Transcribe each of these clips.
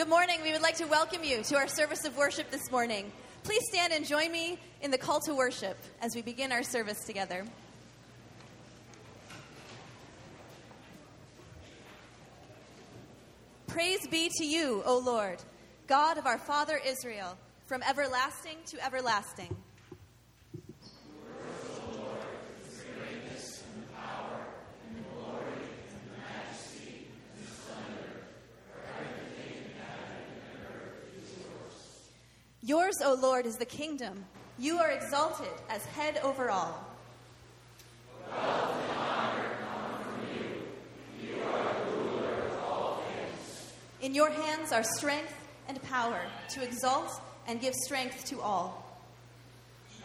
Good morning. We would like to welcome you to our service of worship this morning. Please stand and join me in the call to worship as we begin our service together. Praise be to you, O Lord, God of our father Israel, from everlasting to everlasting. Yours, O Lord, is the kingdom. You are exalted as head over all. In your hands are strength and power to exalt and give strength to all. You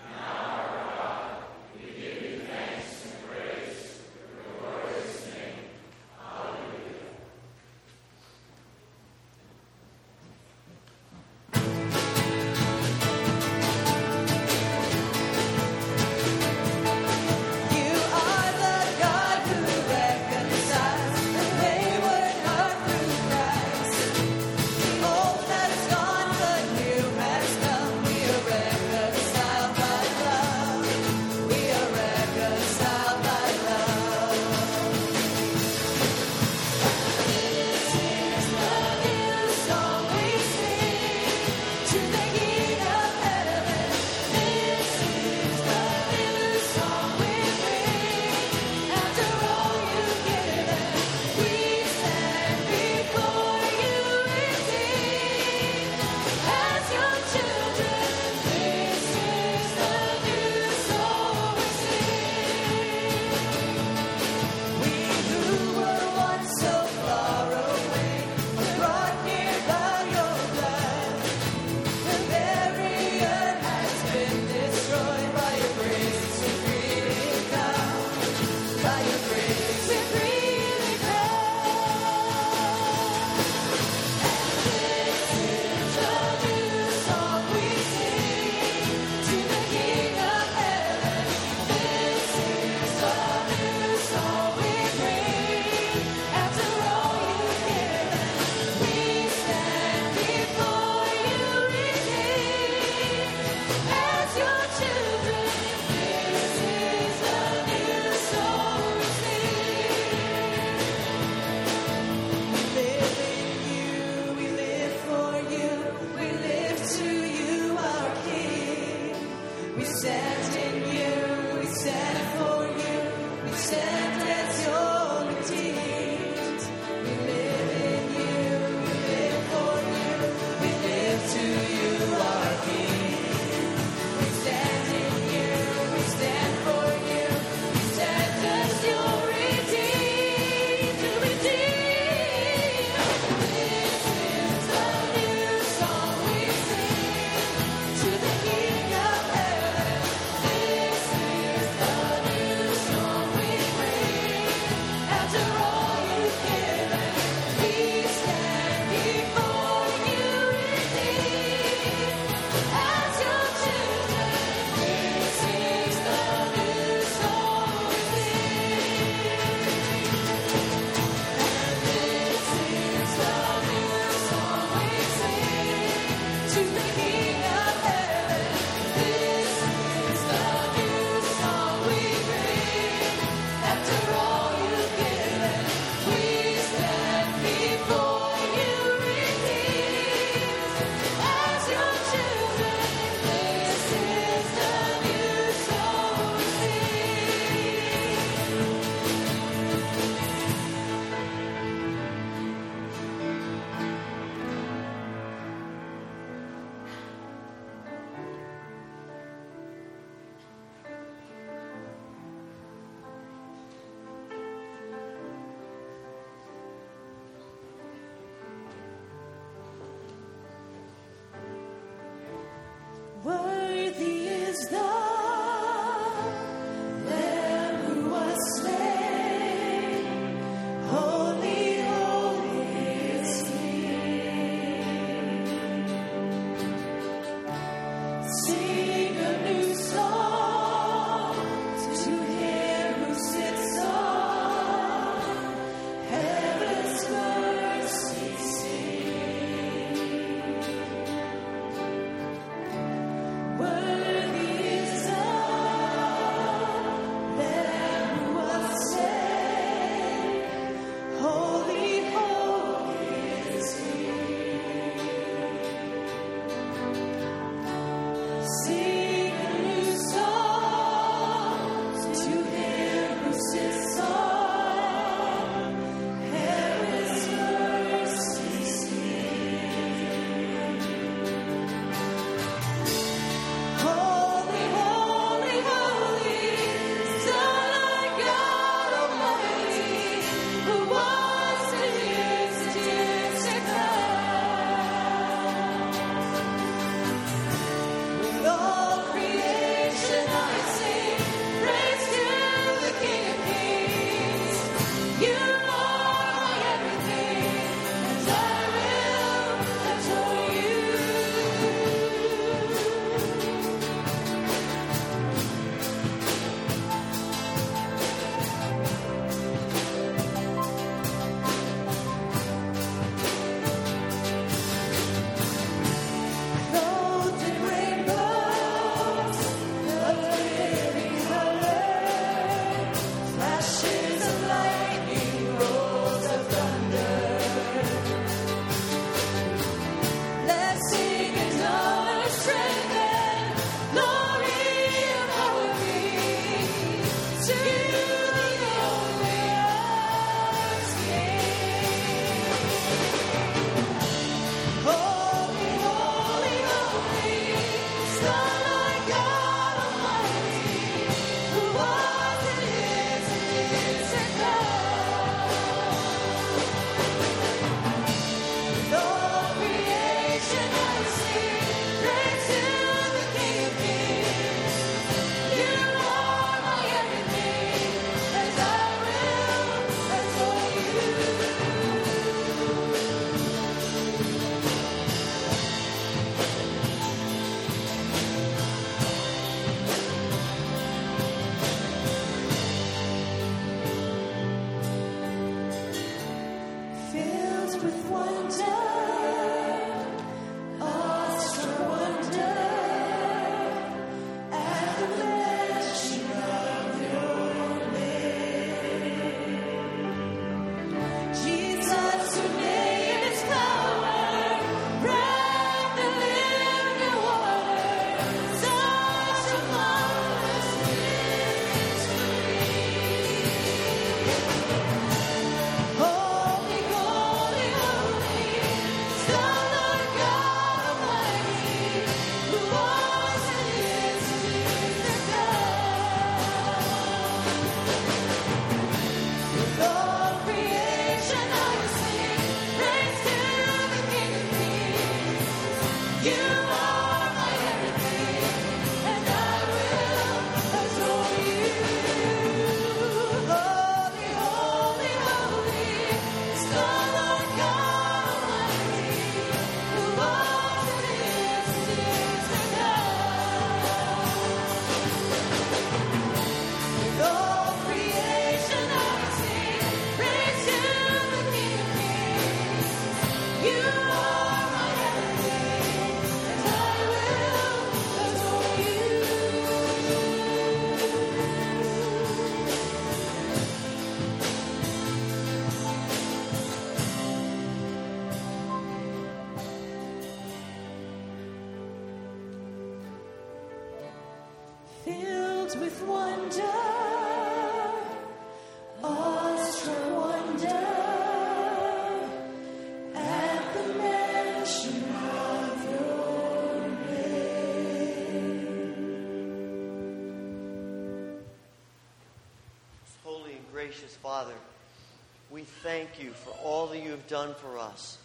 thank you for all that you have done for us,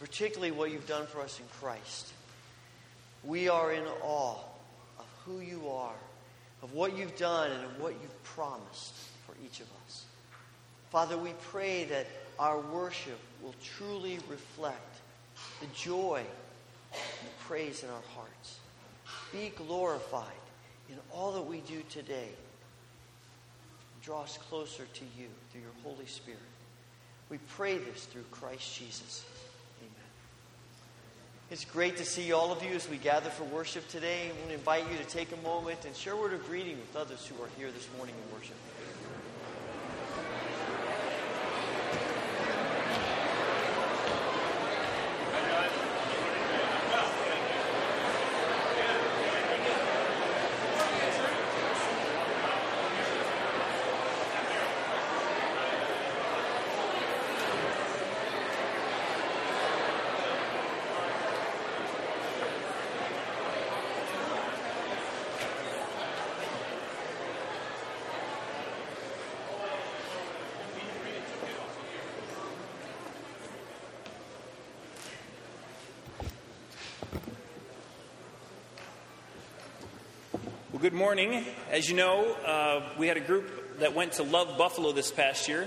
particularly what you've done for us in Christ. We are in awe of who you are, of what you've done, and of what you've promised for each of us. Father, we pray that our worship will truly reflect the joy and the praise in our hearts. Be glorified in all that we do today. Draw us closer to you through your Holy Spirit. We pray this through Christ Jesus. Amen. It's great to see all of you as we gather for worship today. I want to invite you to take a moment and share a word of greeting with others who are here this morning in worship. Good morning. As you know, uh, we had a group that went to Love Buffalo this past year.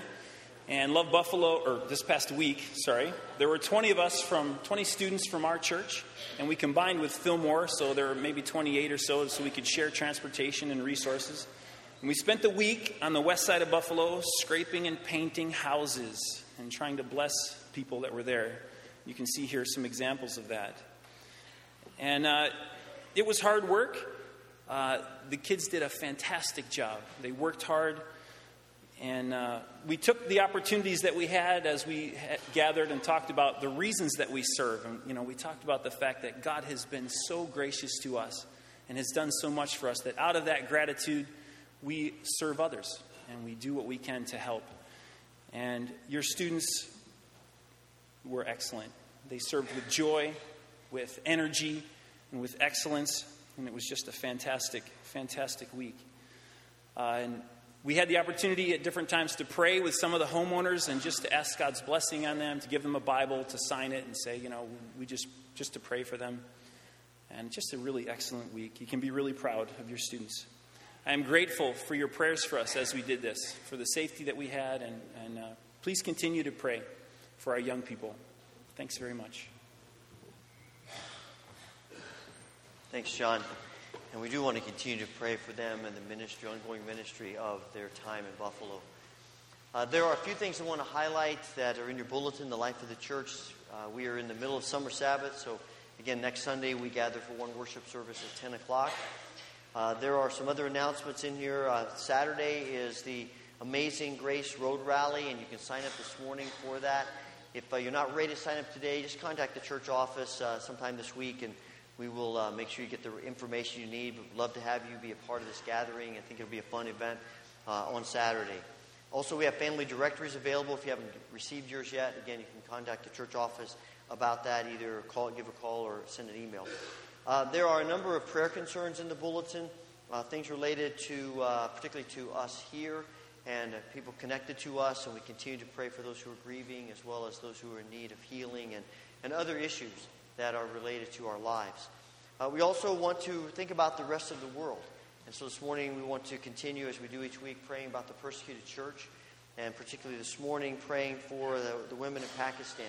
And Love Buffalo, or this past week, sorry, there were 20 of us from 20 students from our church, and we combined with Fillmore, so there were maybe 28 or so, so we could share transportation and resources. And we spent the week on the west side of Buffalo scraping and painting houses and trying to bless people that were there. You can see here some examples of that. And uh, it was hard work. Uh, the kids did a fantastic job. They worked hard, and uh, we took the opportunities that we had as we ha- gathered and talked about the reasons that we serve. And you know, we talked about the fact that God has been so gracious to us and has done so much for us that out of that gratitude, we serve others and we do what we can to help. And your students were excellent. They served with joy, with energy, and with excellence and it was just a fantastic, fantastic week. Uh, and we had the opportunity at different times to pray with some of the homeowners and just to ask God's blessing on them, to give them a Bible, to sign it, and say, you know, we just just to pray for them. And just a really excellent week. You can be really proud of your students. I am grateful for your prayers for us as we did this, for the safety that we had, and, and uh, please continue to pray for our young people. Thanks very much. Thanks, John. And we do want to continue to pray for them and the ministry, ongoing ministry of their time in Buffalo. Uh, there are a few things I want to highlight that are in your bulletin, the life of the church. Uh, we are in the middle of summer Sabbath, so again, next Sunday we gather for one worship service at 10 o'clock. Uh, there are some other announcements in here. Uh, Saturday is the Amazing Grace Road Rally, and you can sign up this morning for that. If uh, you're not ready to sign up today, just contact the church office uh, sometime this week, and we will uh, make sure you get the information you need. We'd love to have you be a part of this gathering. I think it'll be a fun event uh, on Saturday. Also, we have family directories available if you haven't received yours yet. Again, you can contact the church office about that, either call, give a call or send an email. Uh, there are a number of prayer concerns in the bulletin, uh, things related to, uh, particularly to us here and uh, people connected to us, and we continue to pray for those who are grieving as well as those who are in need of healing and, and other issues that are related to our lives. Uh, we also want to think about the rest of the world. And so this morning we want to continue, as we do each week, praying about the persecuted church, and particularly this morning, praying for the, the women in Pakistan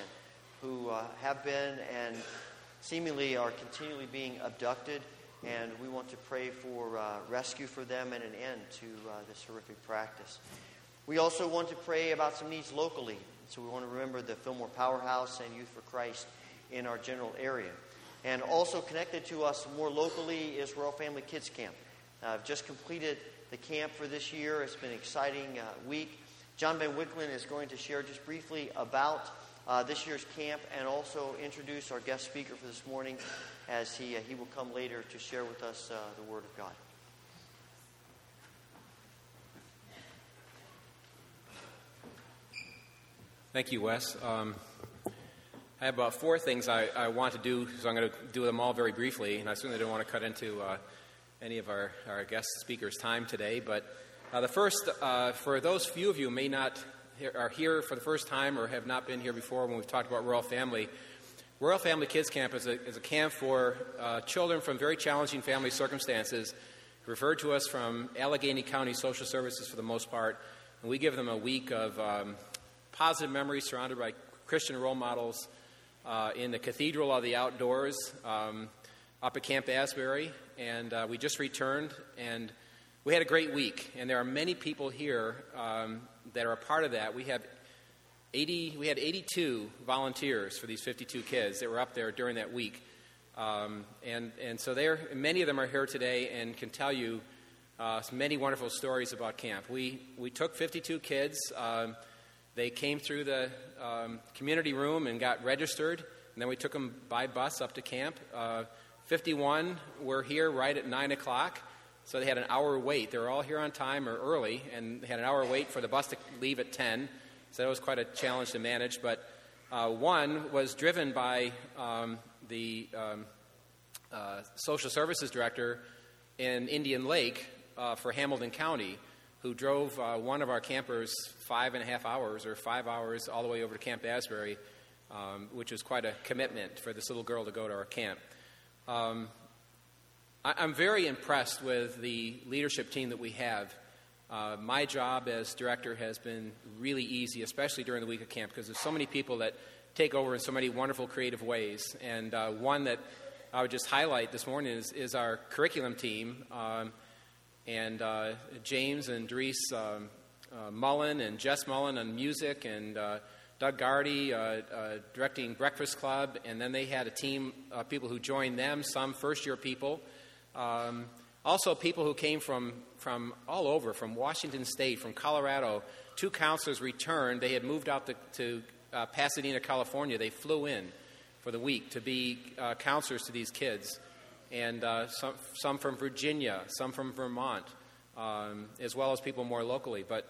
who uh, have been and seemingly are continually being abducted. And we want to pray for uh, rescue for them and an end to uh, this horrific practice. We also want to pray about some needs locally. So we want to remember the Fillmore Powerhouse and Youth for Christ in our general area. And also connected to us more locally is Royal Family Kids Camp. Uh, I've just completed the camp for this year. It's been an exciting uh, week. John Van Wicklin is going to share just briefly about uh, this year's camp and also introduce our guest speaker for this morning as he, uh, he will come later to share with us uh, the Word of God. Thank you, Wes. Um, I have about four things I, I, want to do, so I'm going to do them all very briefly, and I certainly don't want to cut into uh, any of our, our guest speakers' time today. But uh, the first, uh, for those few of you who may not are here for the first time or have not been here before when we've talked about Royal Family, Royal Family Kids Camp is a, is a camp for uh, children from very challenging family circumstances, referred to us from Allegany County Social Services for the most part. And we give them a week of um, positive memories surrounded by Christian role models uh, in the Cathedral of the Outdoors um, up at Camp Asbury. And uh, we just returned, and we had a great week. And there are many people here um, that are a part of that. We have 80, we had 82 volunteers for these 52 kids that were up there during that week. Um, and, and so many of them are here today and can tell you uh, many wonderful stories about camp. We, we took 52 kids. Um, they came through the um, community room and got registered, and then we took them by bus up to camp. Uh, 51 were here right at 9 o'clock, so they had an hour wait. They were all here on time or early, and they had an hour wait for the bus to leave at 10. So that was quite a challenge to manage. But uh, one was driven by um, the um, uh, social services director in Indian Lake uh, for Hamilton County, who drove uh, one of our campers five and a half hours or five hours all the way over to Camp Asbury, um, which was quite a commitment for this little girl to go to our camp. Um, I, am very impressed with the leadership team that we have. Uh, my job as director has been really easy, especially during the week of camp, because there's so many people that take over in so many wonderful, creative ways. And uh, one that I would just highlight this morning is, is our curriculum team. Um, and uh, James and Dries um, uh, Mullen and Jess Mullen on music, and uh, Doug Gardy uh, directing Breakfast Club. And then they had a team of people who joined them, some first year people. Um, also, people who came from, from all over, from Washington State, from Colorado. Two counselors returned. They had moved out to, to uh, Pasadena, California. They flew in for the week to be uh, counselors to these kids. And uh, some, some from Virginia, some from Vermont, um, as well as people more locally. But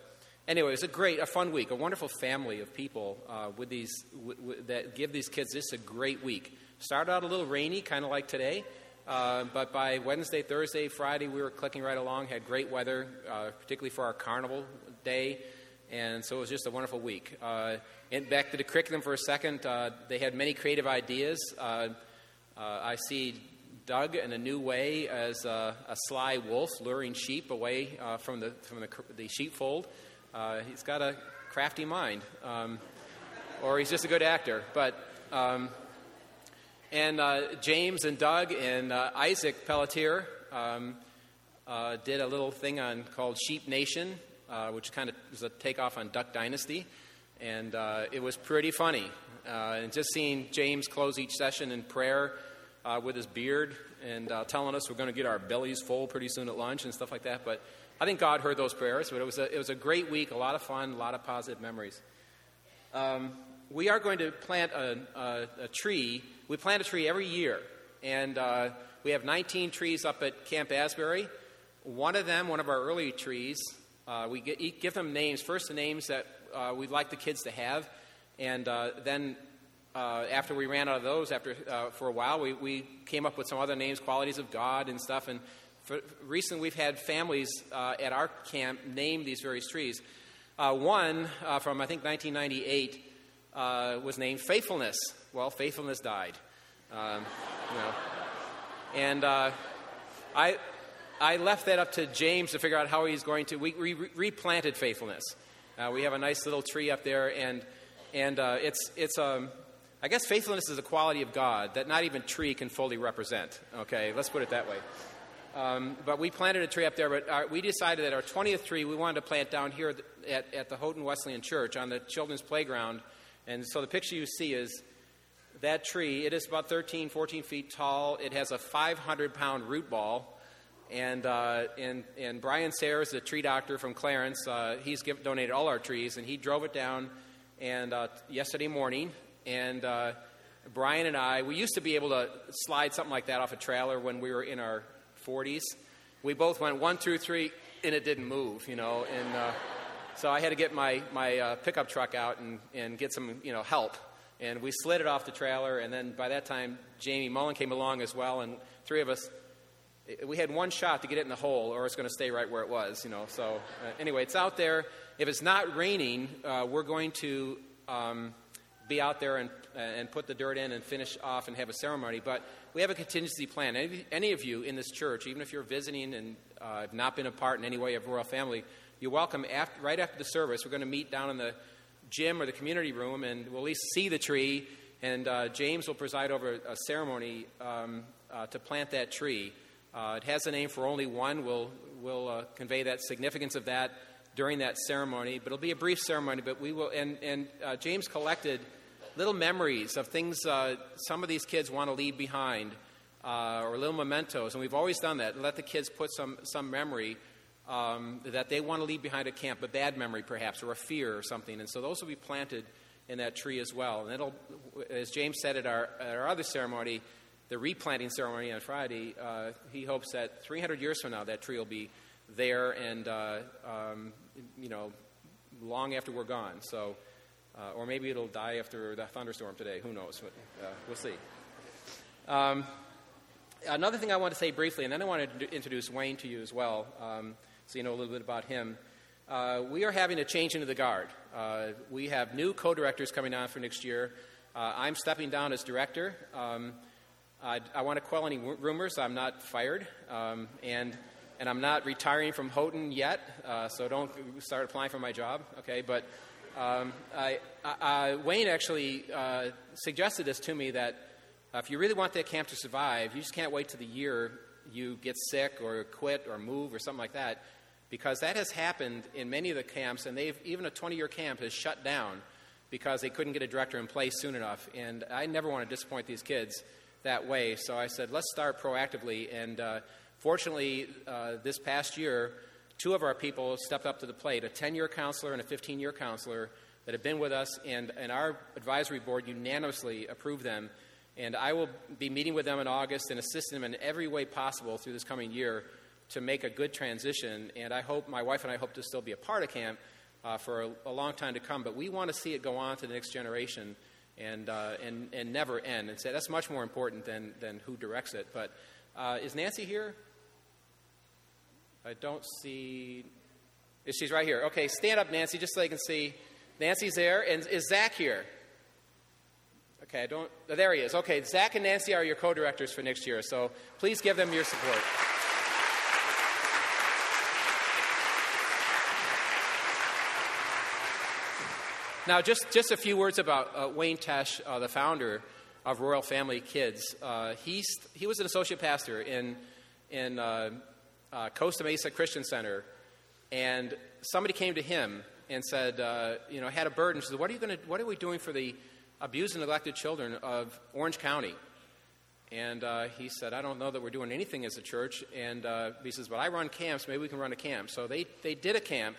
anyway, it was a great, a fun week, a wonderful family of people uh, with these, w- w- that give these kids this a great week. Started out a little rainy, kind of like today. Uh, but by Wednesday, Thursday, Friday, we were clicking right along, had great weather, uh, particularly for our carnival day. And so it was just a wonderful week. Uh, and back to the curriculum for a second, uh, they had many creative ideas. I see Doug in a new way as a, a sly wolf luring sheep away from, the, from the, the sheepfold. he's got a crafty mind, um, or he's just a good actor. But um, and uh, James and Doug and uh, Isaac Pelletier um, uh, did a little thing on called Sheep Nation, uh, which kind of was a takeoff on Duck Dynasty, and uh, it was pretty funny. Uh, and just seeing James close each session in prayer with his beard and telling us we're going to get our bellies full pretty soon at lunch and stuff like that. But I think God heard those prayers. But it was a, it was a great week, a lot of fun, a lot of positive memories. Um, we are going to plant a, a, a, tree. We plant a tree every year, and uh, we have 19 trees up at Camp Asbury. One of them, one of our early trees, uh, we get, give them names. First, the names that uh, we'd like the kids to have, and uh, then uh, after we ran out of those, after uh, for a while, we, we came up with some other names, qualities of God and stuff. And for, recently, we've had families at our camp name these various trees. one from I think 1998 uh, was named Faithfulness. Well, faithfulness died. Um, you know. And uh, I, I left that up to James to figure out how he's going to. We re- replanted faithfulness. Uh, we have a nice little tree up there, and, and uh, it's, it's um, I guess faithfulness is a quality of God that not even tree can fully represent. Okay, let's put it that way. Um, but we planted a tree up there, but our, we decided that our 20th tree we wanted to plant down here at, at the Houghton Wesleyan Church on the children's playground and so the picture you see is that tree. It is about 13, 14 feet tall. It has a 500 pound root ball. And, uh, and, and Brian Sayers, the tree doctor from Clarence, uh, he's give, donated all our trees, and he drove it down and uh, yesterday morning. And uh, Brian and I, we used to be able to slide something like that off a trailer when we were in our 40s. We both went one, two, three, and it didn't move, you know. And uh, So I had to get my, my uh, pickup truck out and, and get some you know, help. And we slid it off the trailer, and then by that time, Jamie Mullen came along as well, and three of us, we had one shot to get it in the hole, or it's going to stay right where it was, you know. So uh, anyway, it's out there. If it's not raining, uh, we're going to um, be out there and, and put the dirt in and finish off and have a ceremony. But we have a contingency plan. Any, any of you in this church, even if you're visiting and uh, have not been a part in any way of Royal Family, you're welcome after, right after the service. We're going to meet down in the gym or the community room, and we'll at least see the tree. And uh, James will preside over a ceremony um, uh, to plant that tree. Uh, it has a name for only one. We'll, we'll uh, convey that significance of that during that ceremony, but it'll be a brief ceremony. But we will, and, and uh, James collected little memories of things uh, some of these kids want to leave behind, or little mementos, and we've always done that. Let the kids put some, some memory um, that they want to leave behind at camp, a bad memory perhaps, or a fear or something. And so those will be planted in that tree as well. And it'll, as James said at our, at our other ceremony, the replanting ceremony on Friday, uh, he hopes that 300 years from now that tree will be there and, uh, um, you know, long after we're gone. So, uh, or maybe it'll die after the thunderstorm today. Who knows? But, uh, we'll see. Um, another thing I want to say briefly, and then I want to introduce Wayne to you as well. Um, so you know a little bit about him. Uh, we are having a change into the guard. Uh, we have new co directors coming on for next year. Uh, I'm stepping down as director. Um, I, I, want to quell any w- rumors. I'm not fired, um, and, and I'm not retiring from Houghton yet, uh, so don't start applying for my job, okay? But um, I, I, Wayne actually uh, suggested this to me that if you really want that camp to survive, you just can't wait to the year you get sick or quit or move or something like that because that has happened in many of the camps, and they've even a 20 year camp has shut down because they couldn't get a director in place soon enough. And I never want to disappoint these kids that way, so I said, let's start proactively. And uh, fortunately, uh, this past year, two of our people stepped up to the plate a 10 year counselor and a 15 year counselor that have been with us, and, and our advisory board unanimously approved them. And I will be meeting with them in August and assisting them in every way possible through this coming year to make a good transition. And I hope, my wife and I hope to still be a part of camp uh, for a, a, long time to come. But we want to see it go on to the next generation and, uh, and, and never end. And say that's much more important than, than who directs it. But uh, is Nancy here? I don't see. She's right here? Okay, stand up, Nancy, just so they can see. Nancy's there. And is Zach here? Okay, I don't. Oh, there he is. Okay, Zach and Nancy are your co directors for next year. So please give them your support. Now, just, just a few words about uh, Wayne Tesch, uh, the founder of Royal Family Kids. Uh, he was an associate pastor in, in uh, uh, Costa Mesa Christian Center, and somebody came to him and said, uh, you know, had a burden. She said, what are, you gonna, what are we doing for the abused and neglected children of Orange County? And he said, I don't know that we're doing anything as a church. And he says, but I run camps. Maybe we can run a camp. So they, they did a camp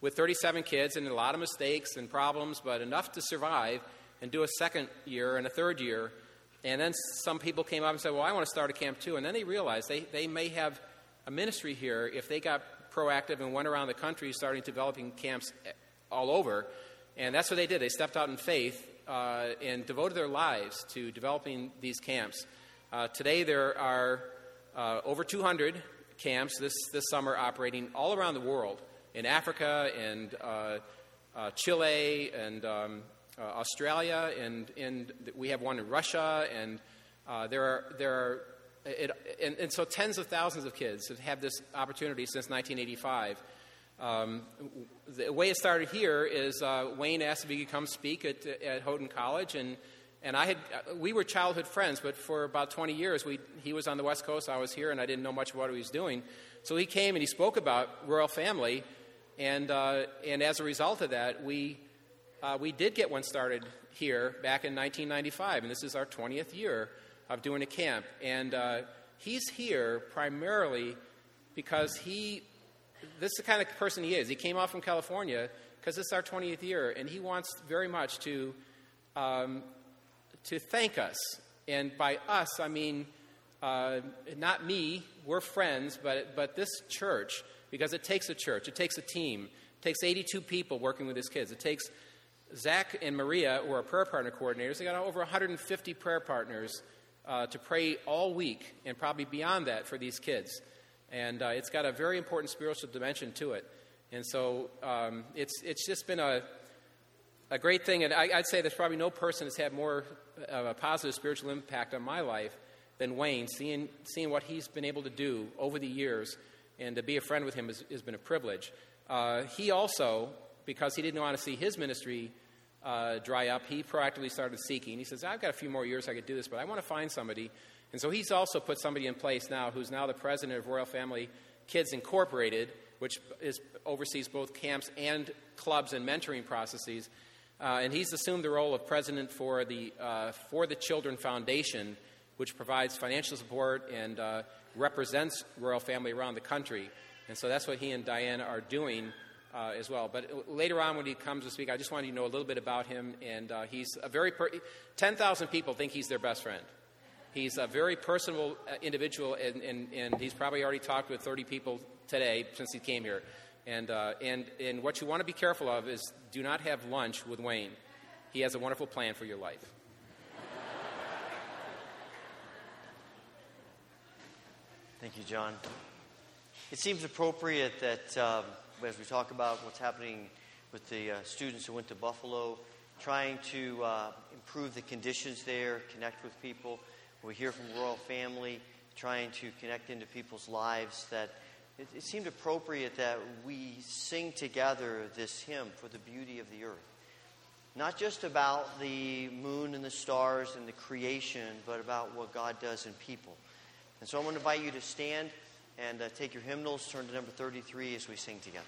with 37 kids and a lot of mistakes and problems, but enough to survive and do a second year and a third year. And then some people came up and said, Well, I want to start a camp too. And then they realized they, they may have a ministry here if they got proactive and went around the country starting developing camps all over. And that's what they did. They stepped out in faith uh, and devoted their lives to developing these camps. Uh, today, there are uh, over 200 camps this, this summer operating all around the world in Africa and uh, uh, Chile and um, uh, Australia, and, and we have one in Russia, and there are, there are it, and, and, so tens of thousands of kids have had this opportunity since 1985. Um, the way it started here is uh, Wayne asked if he could come speak at, at Houghton College, and and I had we were childhood friends, but for about 20 years, we, he was on the West Coast, I was here, and I didn't know much about what he was doing. So he came and he spoke about Royal Family, and, uh, and as a result of that, we, uh, we did get one started here back in 1995, and this is our 20th year of doing a camp. And uh, he's here primarily because he, this is the kind of person he is. He came off from California because it's our 20th year, and he wants very much to, um, to thank us. And by us, I mean uh, not me, we're friends, but, but this church because it takes a church, it takes a team, it takes 82 people working with his kids. It takes Zach and Maria, who are prayer partner coordinators, they got over 150 prayer partners uh, to pray all week and probably beyond that for these kids. And uh, it's got a very important spiritual dimension to it. And so um, it's, it's just been a, a great thing. And I, would say there's probably no person that's had more of a positive spiritual impact on my life than Wayne, seeing, seeing what he's been able to do over the years. And to be a friend with him has, has been a privilege. Uh, he also, because he didn't want to see his ministry uh, dry up, he proactively started seeking. He says, I've got a few more years I could do this, but I want to find somebody. And so he's also put somebody in place now who's now the president of Royal Family Kids Incorporated, which is, oversees both camps and clubs and mentoring processes. Uh, and he's assumed the role of president for the, uh, for the Children Foundation, which provides financial support and uh, represents Royal Family around the country. And so that's what he and Diane are doing uh, as well. But later on, when he comes to speak, I just wanted you to know a little bit about him. And uh, he's a very, per- 10,000 people think he's their best friend. He's a very personable uh, individual, and, and, and he's probably already talked with 30 people today since he came here. And, uh, and, and what you want to be careful of is do not have lunch with Wayne. He has a wonderful plan for your life. Thank you, John. It seems appropriate that um, as we talk about what's happening with the uh, students who went to Buffalo, trying to uh, improve the conditions there, connect with people. We hear from Royal Family, trying to connect into people's lives, that it, it seemed appropriate that we sing together this hymn for the beauty of the earth. Not just about the moon and the stars and the creation, but about what God does in people. And so I'm going to invite you to stand and uh, take your hymnals, turn to number 33 as we sing together.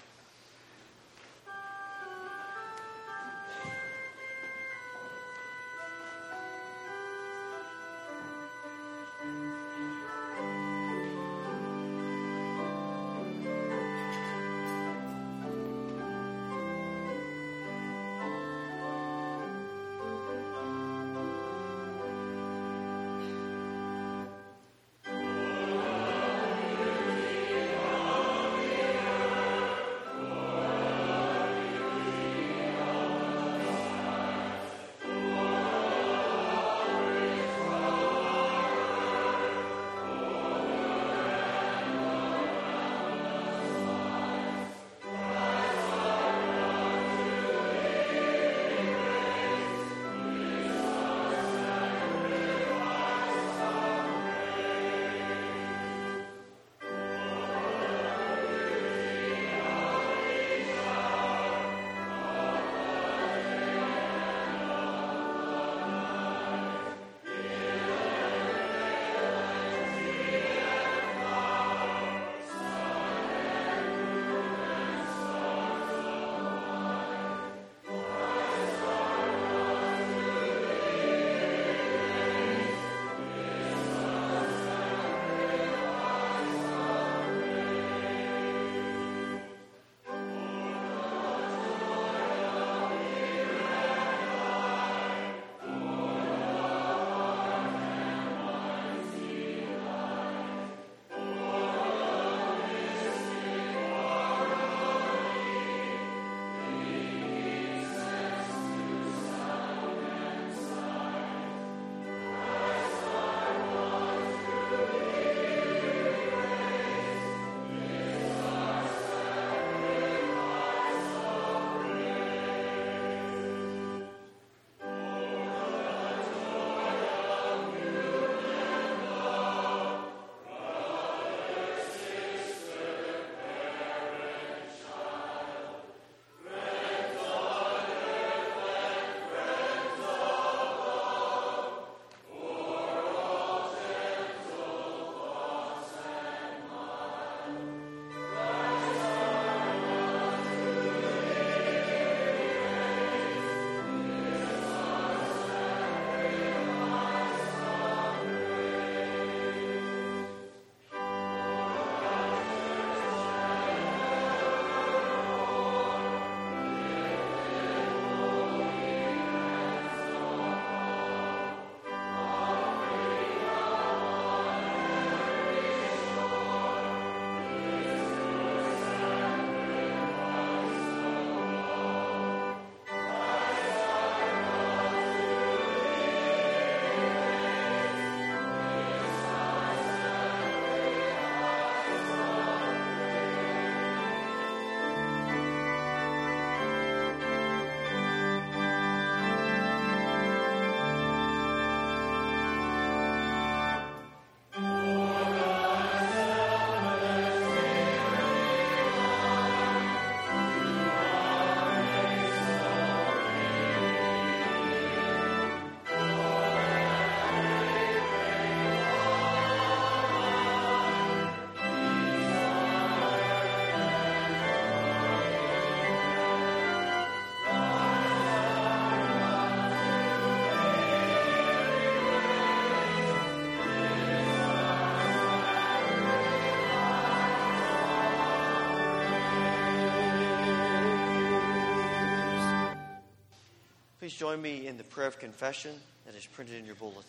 Join me in the prayer of confession that is printed in your bulletin.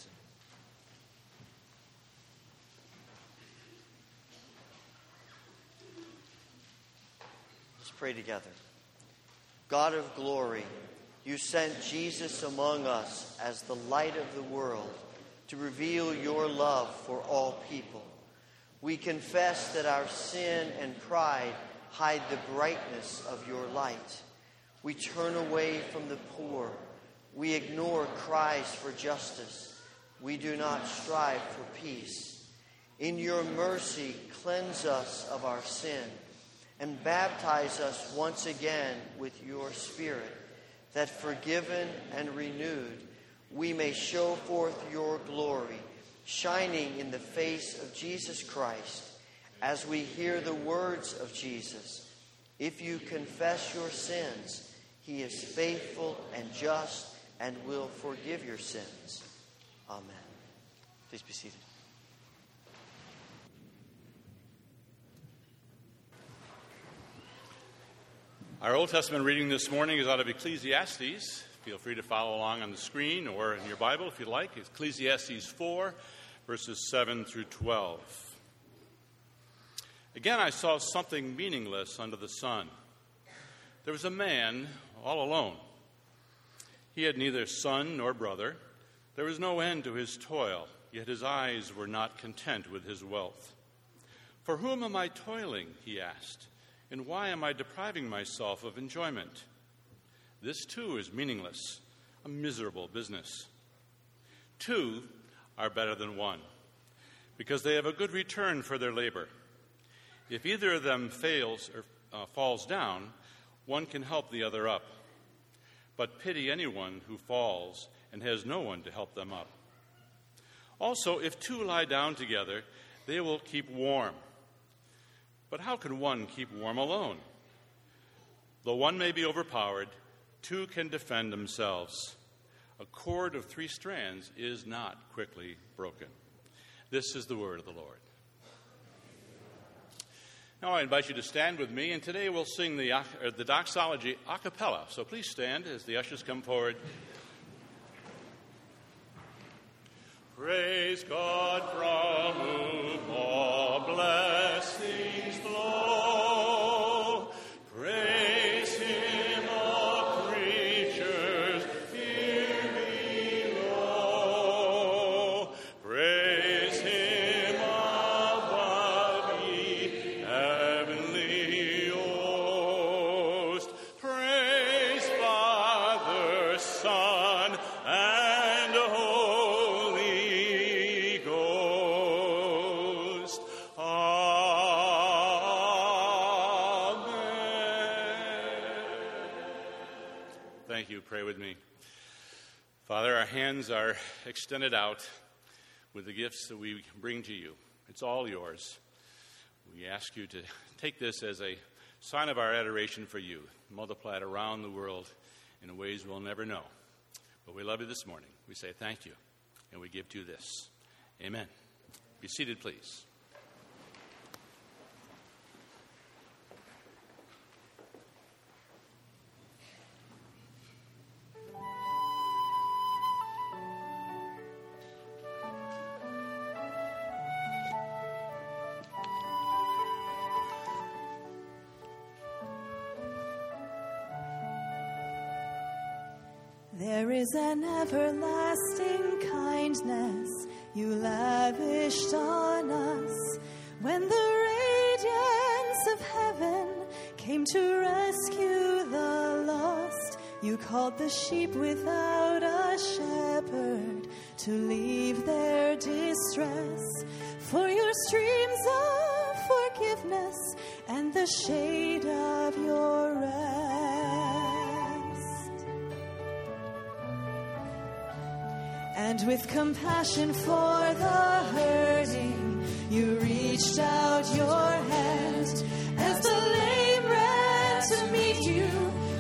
Let's pray together. God of glory, you sent Jesus among us as the light of the world to reveal your love for all people. We confess that our sin and pride hide the brightness of your light. We turn away from the poor. We ignore cries for justice. We do not strive for peace. In your mercy, cleanse us of our sin and baptize us once again with your Spirit, that forgiven and renewed, we may show forth your glory, shining in the face of Jesus Christ, as we hear the words of Jesus. If you confess your sins, he is faithful and just and will forgive your sins. Amen. Please be seated. Our Old Testament reading this morning is out of Ecclesiastes. Feel free to follow along on the screen or in your Bible if you'd like. Ecclesiastes 4, verses 7 through 12. Again, I saw something meaningless under the sun. There was a man all alone. He had neither son nor brother. There was no end to his toil, yet his eyes were not content with his wealth. For whom am I toiling? he asked. And why am I depriving myself of enjoyment? This too is meaningless, a miserable business. Two are better than one, because they have a good return for their labor. If either of them fails or uh, falls down, one can help the other up. But pity anyone who falls and has no one to help them up. Also, if two lie down together, they will keep warm. But how can one keep warm alone? Though one may be overpowered, two can defend themselves. A cord of three strands is not quickly broken. This is the word of the Lord. Now I invite you to stand with me, and today we'll sing the, uh, the doxology a cappella. So please stand as the ushers come forward. Praise God from whom all blessings flow. Hands are extended out with the gifts that we bring to you. It's all yours. We ask you to take this as a sign of our adoration for you, multiply it around the world in ways we'll never know. But we love you this morning. We say thank you, and we give to you this. Amen. Be seated, please. There is an everlasting kindness you lavished on us when the radiance of heaven came to rescue the lost. You called the sheep without a shepherd to leave their distress for your streams of forgiveness and the shade of your And with compassion for the hurting, you reached out your hand as the lame ran to meet you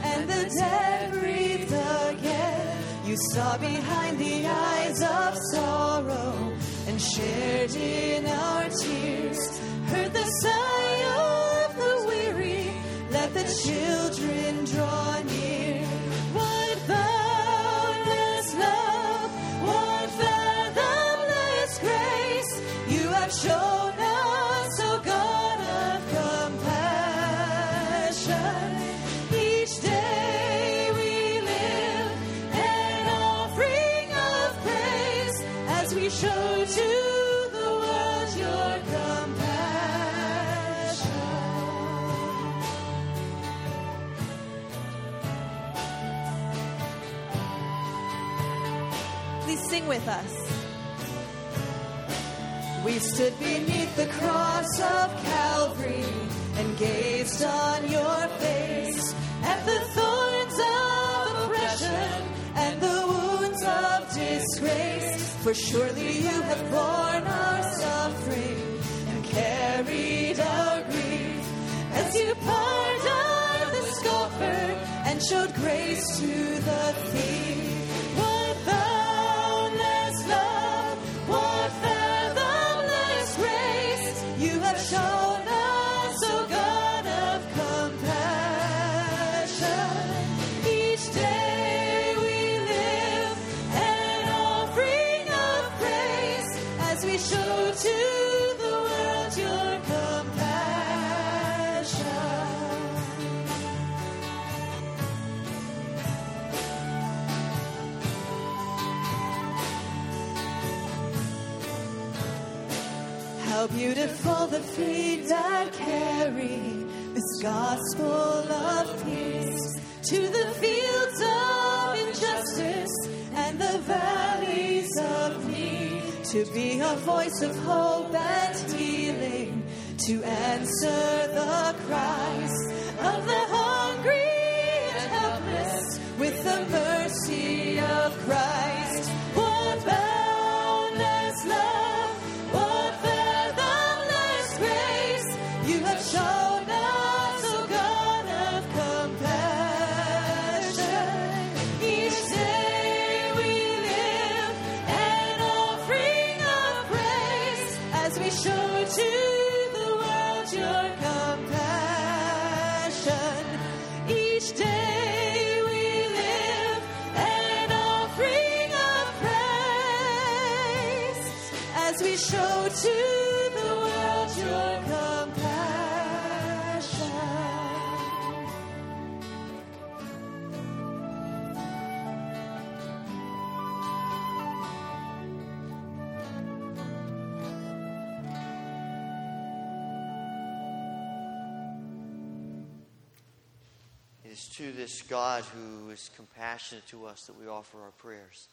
and the dead breathed again. You saw behind the eyes of sorrow and shared in with us. We stood beneath the cross of Calvary and gazed on your face at the thorns of oppression and the wounds of disgrace. For surely you have borne our suffering and carried our grief as you pardoned the scoffer and showed grace to the thief. How beautiful the feet that carry this gospel of peace to the fields of injustice and the valleys of need. To be a voice of hope and healing, to answer the cries of the hungry and helpless with the mercy of Christ. God who is compassionate to us that we offer our prayers.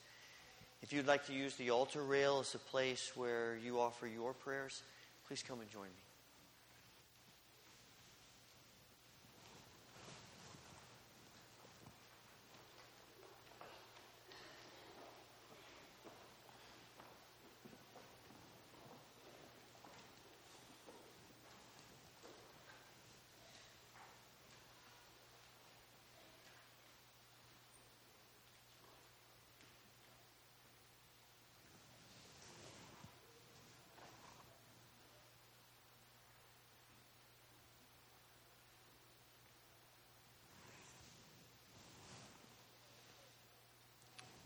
If you'd like to use the altar rail as a place where you offer your prayers, please come and join me.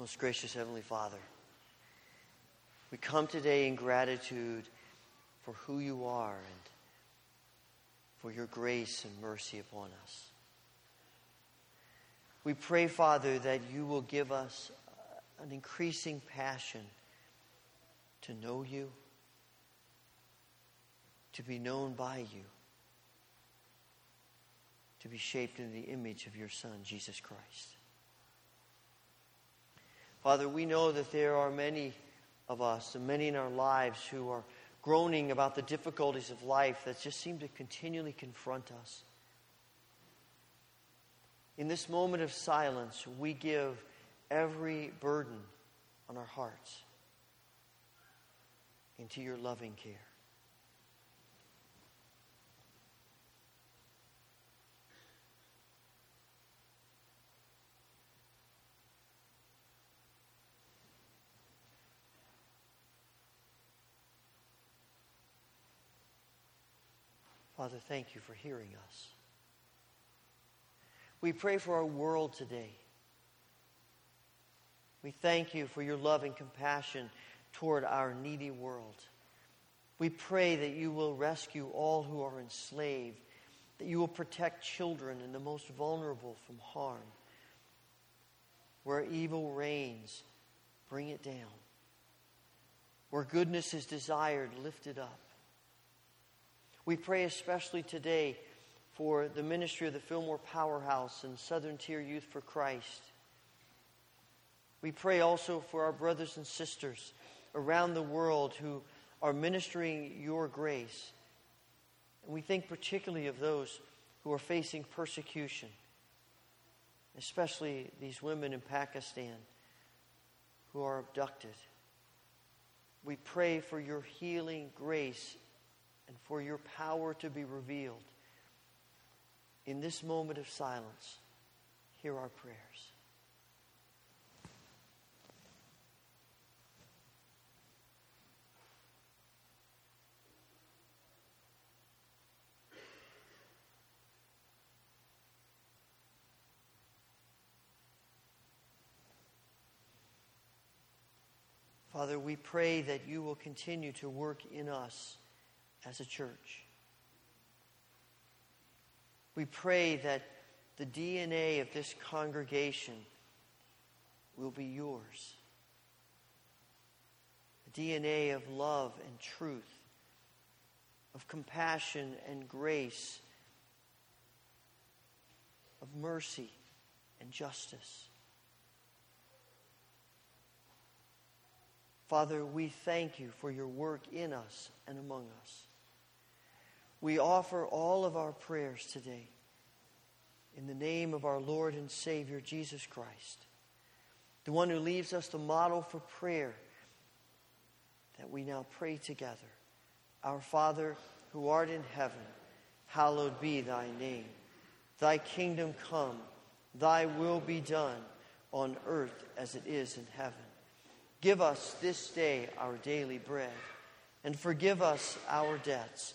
Most gracious Heavenly Father, we come today in gratitude for who you are and for your grace and mercy upon us. We pray, Father, that you will give us an increasing passion to know you, to be known by you, to be shaped in the image of your Son, Jesus Christ. Father, we know that there are many of us and many in our lives who are groaning about the difficulties of life that just seem to continually confront us. In this moment of silence, we give every burden on our hearts into your loving care. Father, thank you for hearing us. We pray for our world today. We thank you for your love and compassion toward our needy world. We pray that you will rescue all who are enslaved, that you will protect children and the most vulnerable from harm. Where evil reigns, bring it down. Where goodness is desired, lift it up. We pray especially today for the ministry of the Fillmore Powerhouse and Southern Tier Youth for Christ. We pray also for our brothers and sisters around the world who are ministering your grace. And we think particularly of those who are facing persecution, especially these women in Pakistan who are abducted. We pray for your healing grace and for your power to be revealed. In this moment of silence, hear our prayers. Father, we pray that you will continue to work in us as a church. We pray that the DNA of this congregation will be yours. The DNA of love and truth, of compassion and grace, of mercy and justice. Father, we thank you for your work in us and among us. We offer all of our prayers today in the name of our Lord and Savior, Jesus Christ, the one who leaves us the model for prayer that we now pray together. Our Father, who art in heaven, hallowed be thy name. Thy kingdom come, thy will be done on earth as it is in heaven. Give us this day our daily bread, and forgive us our debts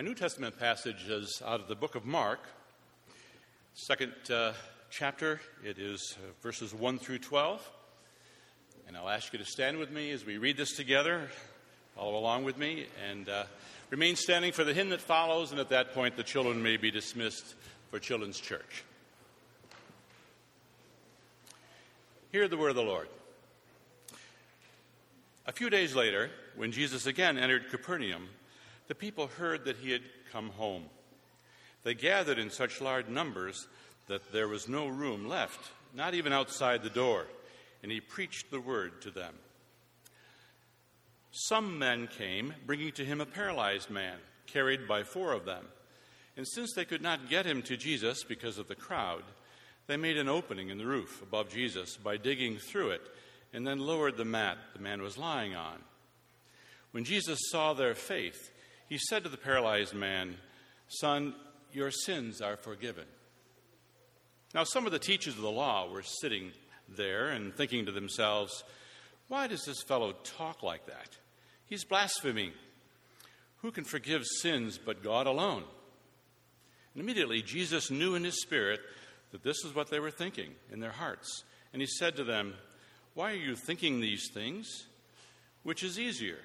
Our New Testament passage is out of the book of Mark, second uh, chapter. It is uh, verses 1 through 12. And I'll ask you to stand with me as we read this together. Follow along with me and uh, remain standing for the hymn that follows. And at that point, the children may be dismissed for Children's Church. Hear the word of the Lord. A few days later, when Jesus again entered Capernaum, the people heard that he had come home. They gathered in such large numbers that there was no room left, not even outside the door, and he preached the word to them. Some men came, bringing to him a paralyzed man, carried by four of them. And since they could not get him to Jesus because of the crowd, they made an opening in the roof above Jesus by digging through it and then lowered the mat the man was lying on. When Jesus saw their faith, he said to the paralyzed man, Son, your sins are forgiven. Now, some of the teachers of the law were sitting there and thinking to themselves, Why does this fellow talk like that? He's blaspheming. Who can forgive sins but God alone? And immediately Jesus knew in his spirit that this is what they were thinking in their hearts. And he said to them, Why are you thinking these things? Which is easier?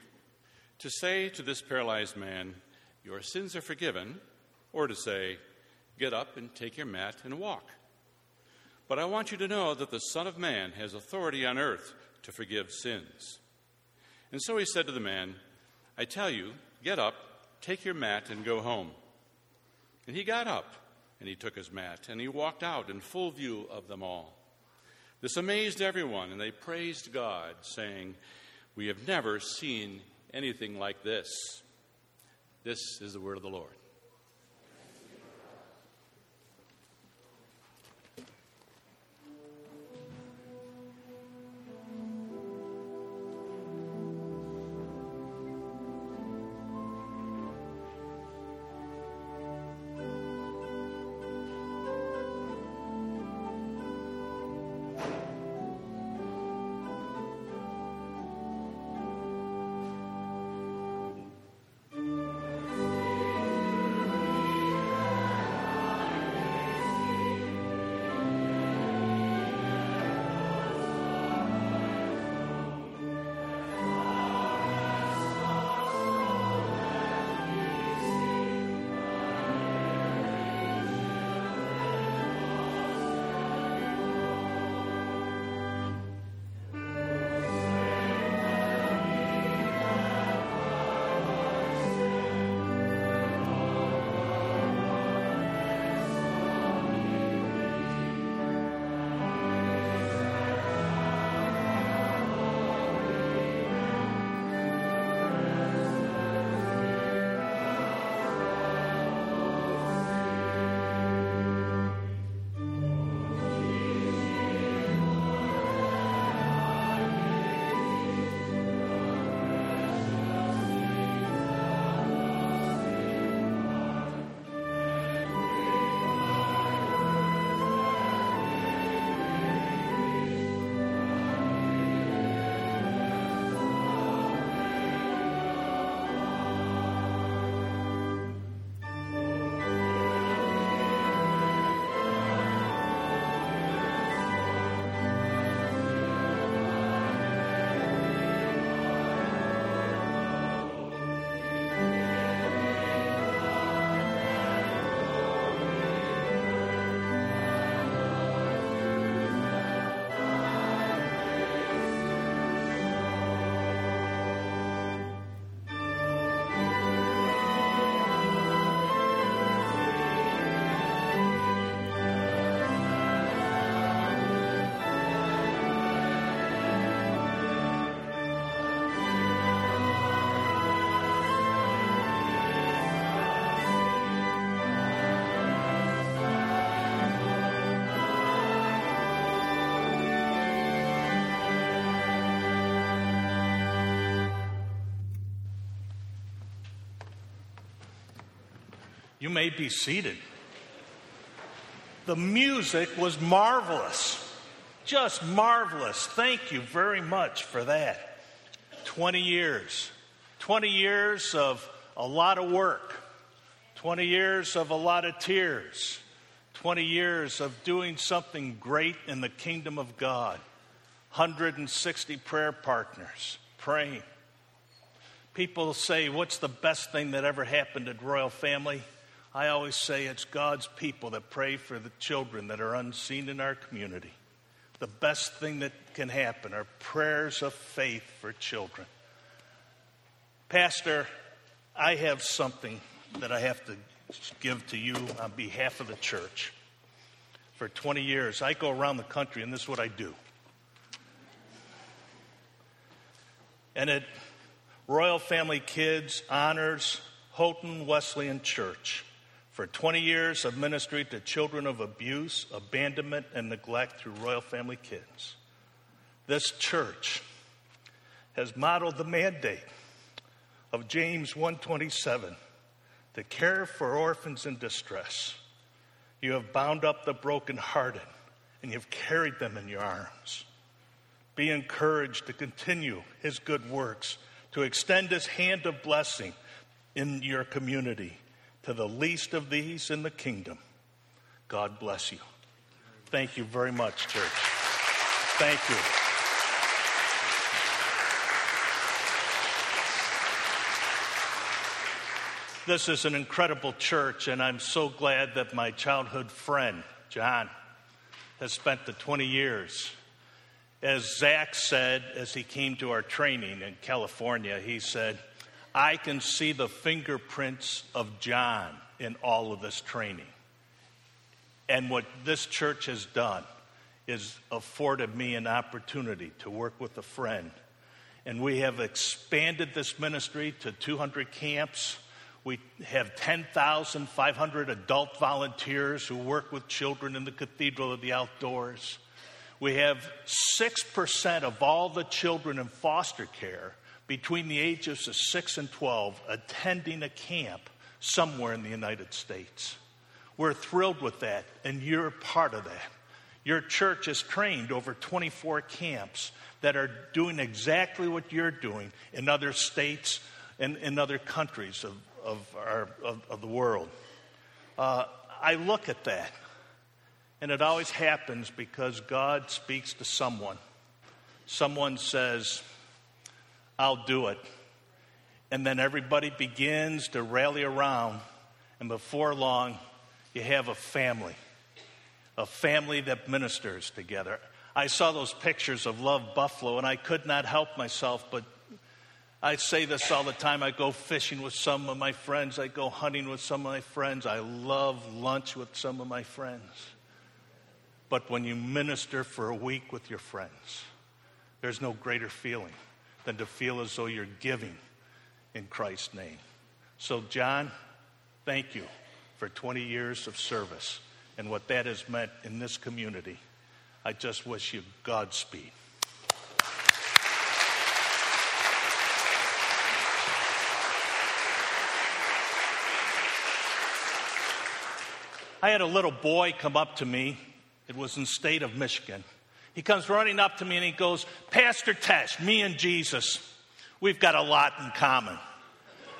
To say to this paralyzed man, Your sins are forgiven, or to say, Get up and take your mat and walk. But I want you to know that the Son of Man has authority on earth to forgive sins. And so he said to the man, I tell you, get up, take your mat, and go home. And he got up, and he took his mat, and he walked out in full view of them all. This amazed everyone, and they praised God, saying, We have never seen anything like this. This is the word of the Lord. May be seated. The music was marvelous. Just marvelous. Thank you very much for that. 20 years. 20 years of a lot of work. 20 years of a lot of tears. 20 years of doing something great in the kingdom of God. 160 prayer partners praying. People say, What's the best thing that ever happened at Royal Family? I always say it's God's people that pray for the children that are unseen in our community. The best thing that can happen are prayers of faith for children. Pastor, I have something that I have to give to you on behalf of the church. For 20 years, I go around the country, and this is what I do. And at Royal Family Kids honors Houghton Wesleyan Church for 20 years of ministry to children of abuse, abandonment, and neglect through Royal Family Kids. This church has modeled the mandate of James 127 to care for orphans in distress. You have bound up the brokenhearted and you've carried them in your arms. Be encouraged to continue his good works, to extend his hand of blessing in your community to the least of these in the kingdom. God bless you. Thank you very much, church. Thank you. This is an incredible church, and I'm so glad that my childhood friend, John, has spent the 20 years. As Zach said as he came to our training in California, he said, I can see the fingerprints of John in all of this training. And what this church has done is afforded me an opportunity to work with a friend. And we have expanded this ministry to 200 camps. We have 10,500 adult volunteers who work with children in the Cathedral of the Outdoors. We have 6% of all the children in foster care between the ages of 6 and 12 attending a camp somewhere in the United States. We're thrilled with that, and you're part of that. Your church has trained over 24 camps that are doing exactly what you're doing in other states and in other countries of, of, our, of, of the world. Uh, I look at that, and it always happens because God speaks to someone. Someone says, I'll do it. And then everybody begins to rally around, and before long, you have a family, a family that ministers together. I saw those pictures of Love Buffalo, and I could not help myself but I say this all the time. I go fishing with some of my friends. I go hunting with some of my friends. I love lunch with some of my friends. But when you minister for a week with your friends, there's no greater feeling than to feel as though you're giving in Christ's name. So, John, thank you for 20 years of service and what that has meant in this community. I just wish you Godspeed. I had a little boy come up to me. It was in state of Michigan. He comes running up to me and he goes, Pastor Tesch, me and Jesus, we've got a lot in common.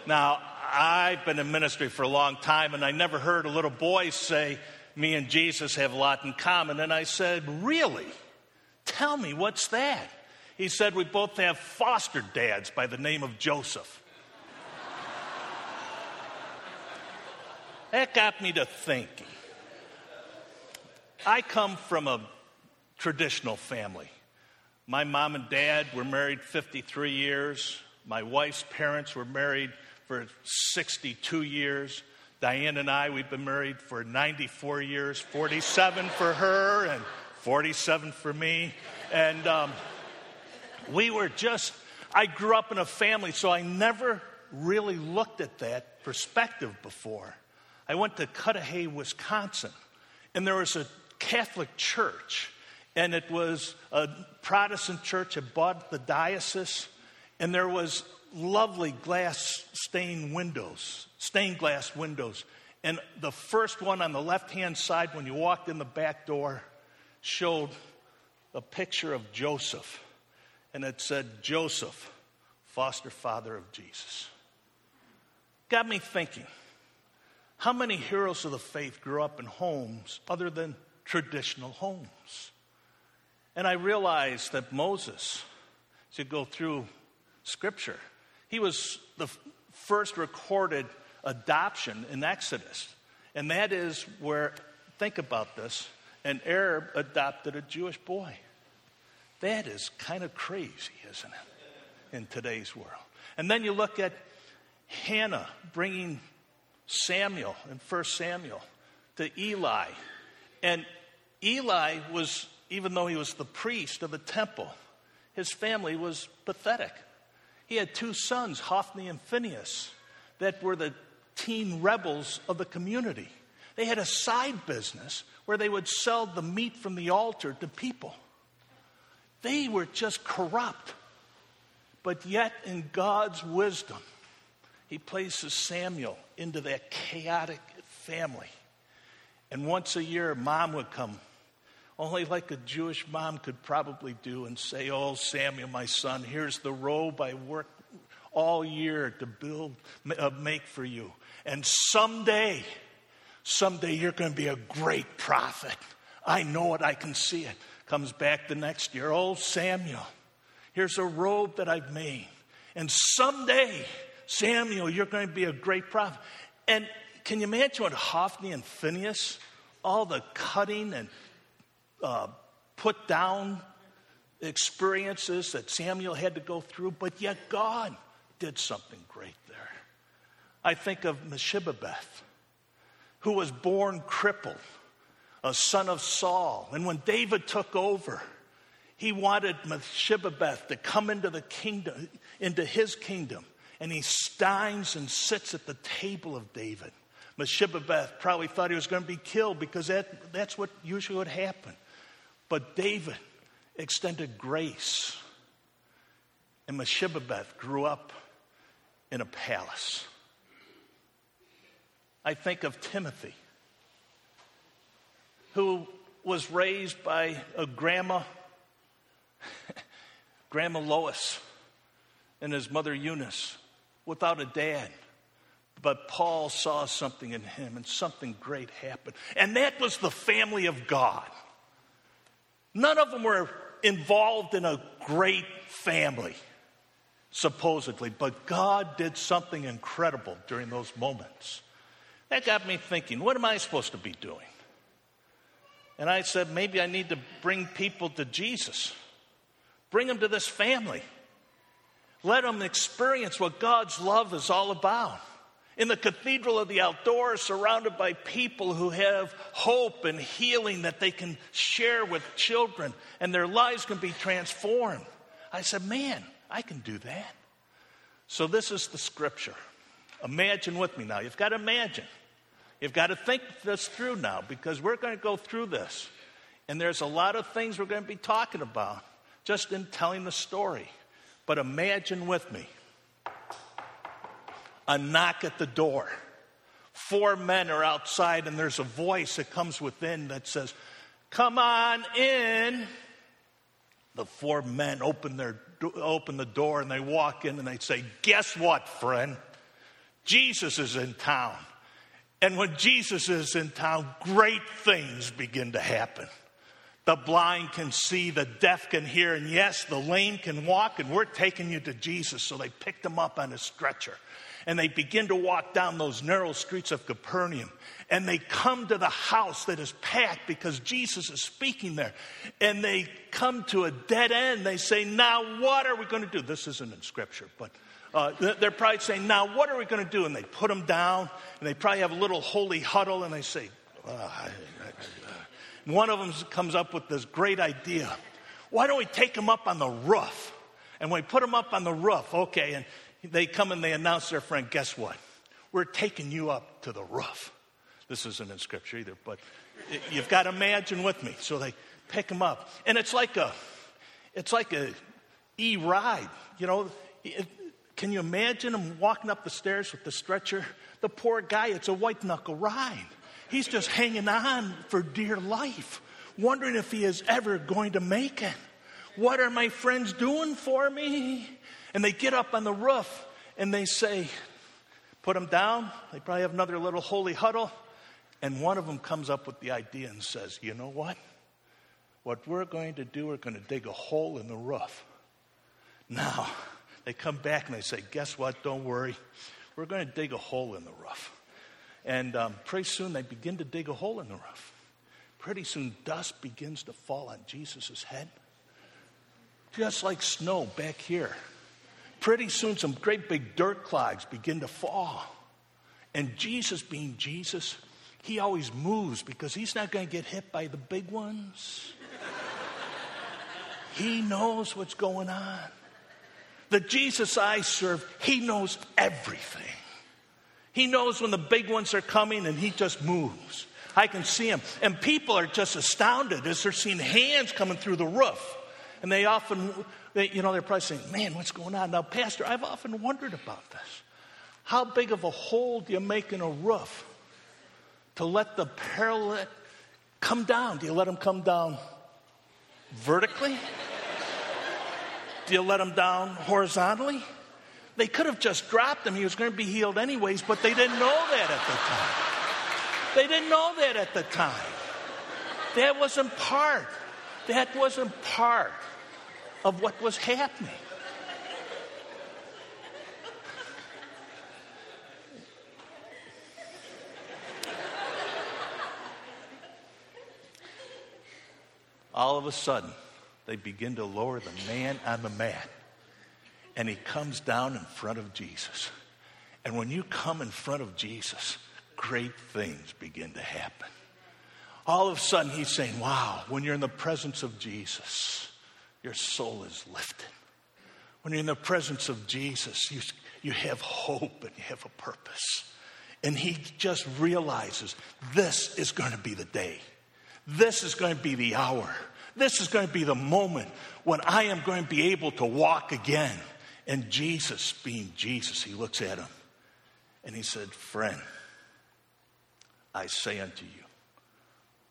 Now, I've been in ministry for a long time and I never heard a little boy say, Me and Jesus have a lot in common. And I said, Really? Tell me, what's that? He said, We both have foster dads by the name of Joseph. that got me to thinking. I come from a traditional family. My mom and dad were married 53 years. My wife's parents were married for 62 years. Diane and I, we've been married for 94 years, 47 for her and 47 for me. And um, we were just, I grew up in a family, so I never really looked at that perspective before. I went to Cudahy, Wisconsin, and there was a Catholic church and it was a Protestant church had bought the diocese, and there was lovely glass stained windows, stained glass windows, And the first one on the left hand side, when you walked in the back door, showed a picture of Joseph. And it said, Joseph, foster father of Jesus. Got me thinking how many heroes of the faith grew up in homes other than traditional homes? And I realized that Moses, you go through scripture, he was the first recorded adoption in Exodus. And that is where, think about this, an Arab adopted a Jewish boy. That is kind of crazy, isn't it, in today's world? And then you look at Hannah bringing Samuel in 1 Samuel to Eli. And Eli was, even though he was the priest of the temple, his family was pathetic. He had two sons, Hophni and Phineas, that were the teen rebels of the community. They had a side business where they would sell the meat from the altar to people. They were just corrupt. But yet, in God's wisdom, He places Samuel into that chaotic family. And once a year, mom would come, only like a Jewish mom could probably do, and say, Oh, Samuel, my son, here's the robe I worked all year to build, uh, make for you. And someday, someday you're going to be a great prophet. I know it, I can see it. Comes back the next year. Oh, Samuel, here's a robe that I've made. And someday, Samuel, you're going to be a great prophet. And can you imagine what Hophni and Phineas, all the cutting and uh, put down experiences that Samuel had to go through, but yet God did something great there. I think of Mephibosheth, who was born crippled, a son of Saul. And when David took over, he wanted Mephibosheth to come into the kingdom, into his kingdom and he stands and sits at the table of David. Mephibosheth probably thought he was going to be killed because that, that's what usually would happen. But David extended grace, and Mephibosheth grew up in a palace. I think of Timothy, who was raised by a grandma, Grandma Lois, and his mother Eunice without a dad. But Paul saw something in him and something great happened. And that was the family of God. None of them were involved in a great family, supposedly, but God did something incredible during those moments. That got me thinking, what am I supposed to be doing? And I said, maybe I need to bring people to Jesus, bring them to this family. Let them experience what God's love is all about. In the cathedral of the outdoors, surrounded by people who have hope and healing that they can share with children, and their lives can be transformed. I said, Man, I can do that. So, this is the scripture. Imagine with me now. You've got to imagine. You've got to think this through now because we're going to go through this. And there's a lot of things we're going to be talking about just in telling the story. But imagine with me a knock at the door. Four men are outside, and there's a voice that comes within that says, Come on in. The four men open, their, open the door and they walk in and they say, Guess what, friend? Jesus is in town. And when Jesus is in town, great things begin to happen. The blind can see, the deaf can hear, and yes, the lame can walk, and we're taking you to Jesus. So they picked him up on a stretcher. And they begin to walk down those narrow streets of Capernaum. And they come to the house that is packed because Jesus is speaking there. And they come to a dead end. They say, Now what are we going to do? This isn't in scripture, but uh, they're probably saying, Now what are we going to do? And they put them down, and they probably have a little holy huddle, and they say, oh, I, one of them comes up with this great idea. Why don't we take them up on the roof? And we put them up on the roof, okay, and they come and they announce their friend, guess what? We're taking you up to the roof. This isn't in scripture either, but you've got to imagine with me. So they pick him up. And it's like a, it's like a e-ride, you know. Can you imagine him walking up the stairs with the stretcher? The poor guy, it's a white knuckle ride. He's just hanging on for dear life, wondering if he is ever going to make it. What are my friends doing for me? And they get up on the roof and they say, Put them down. They probably have another little holy huddle. And one of them comes up with the idea and says, You know what? What we're going to do, we're going to dig a hole in the roof. Now, they come back and they say, Guess what? Don't worry. We're going to dig a hole in the roof. And um, pretty soon they begin to dig a hole in the roof. Pretty soon dust begins to fall on Jesus' head, just like snow back here. Pretty soon some great big dirt clods begin to fall. And Jesus, being Jesus, he always moves because he's not going to get hit by the big ones. he knows what's going on. The Jesus I serve, he knows everything. He knows when the big ones are coming and he just moves. I can see him. And people are just astounded as they're seeing hands coming through the roof. And they often, they, you know, they're probably saying, man, what's going on? Now, Pastor, I've often wondered about this. How big of a hole do you make in a roof to let the paralytic come down? Do you let them come down vertically? do you let them down horizontally? They could have just dropped him. He was going to be healed anyways, but they didn't know that at the time. They didn't know that at the time. That wasn't part. That wasn't part of what was happening. All of a sudden, they begin to lower the man on the mat and he comes down in front of Jesus. And when you come in front of Jesus, great things begin to happen. All of a sudden, he's saying, Wow, when you're in the presence of Jesus, your soul is lifted. When you're in the presence of Jesus, you, you have hope and you have a purpose. And he just realizes this is going to be the day. This is going to be the hour. This is going to be the moment when I am going to be able to walk again. And Jesus, being Jesus, he looks at him and he said, Friend, I say unto you,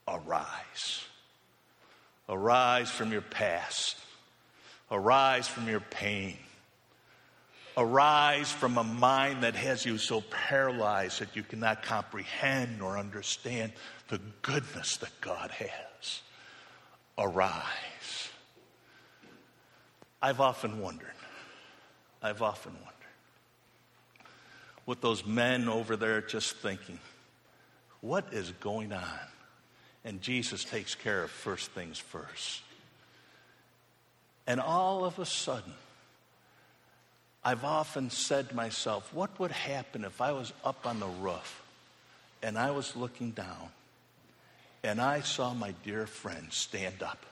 arise. Arise from your past. Arise from your pain. Arise from a mind that has you so paralyzed that you cannot comprehend or understand the goodness that God has. Arise. I've often wondered I've often wondered. With those men over there just thinking, what is going on? And Jesus takes care of first things first. And all of a sudden, I've often said to myself, what would happen if I was up on the roof and I was looking down and I saw my dear friend stand up?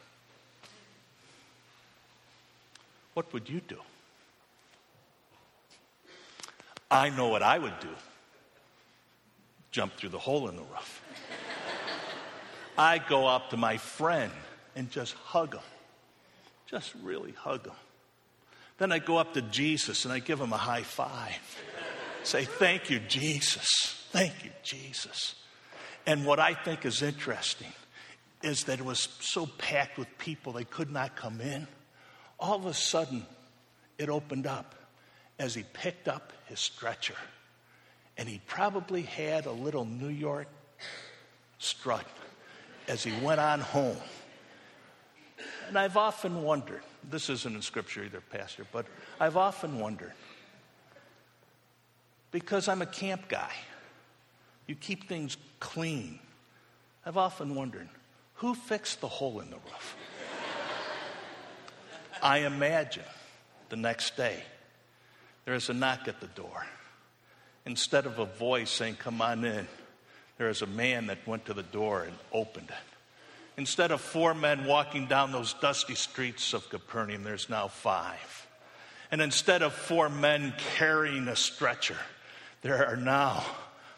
What would you do? I know what I would do jump through the hole in the roof. I go up to my friend and just hug him, just really hug them. Then I go up to Jesus and I give him a high five. Say, Thank you, Jesus. Thank you, Jesus. And what I think is interesting is that it was so packed with people they could not come in. All of a sudden, it opened up as he picked up his stretcher. And he probably had a little New York strut as he went on home. And I've often wondered this isn't in scripture either, Pastor, but I've often wondered because I'm a camp guy, you keep things clean. I've often wondered who fixed the hole in the roof? I imagine the next day there is a knock at the door. Instead of a voice saying, Come on in, there is a man that went to the door and opened it. Instead of four men walking down those dusty streets of Capernaum, there's now five. And instead of four men carrying a stretcher, there are now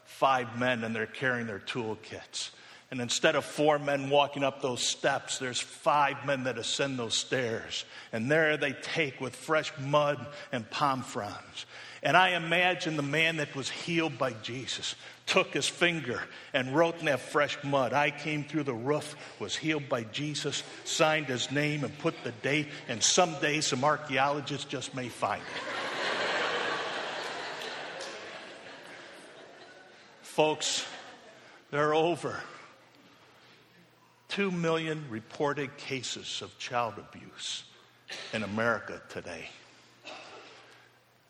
five men and they're carrying their toolkits. And instead of four men walking up those steps, there's five men that ascend those stairs. And there they take with fresh mud and palm fronds. And I imagine the man that was healed by Jesus took his finger and wrote in that fresh mud, I came through the roof, was healed by Jesus, signed his name, and put the date, and someday some archaeologists just may find it. Folks, there are over 2 million reported cases of child abuse in America today.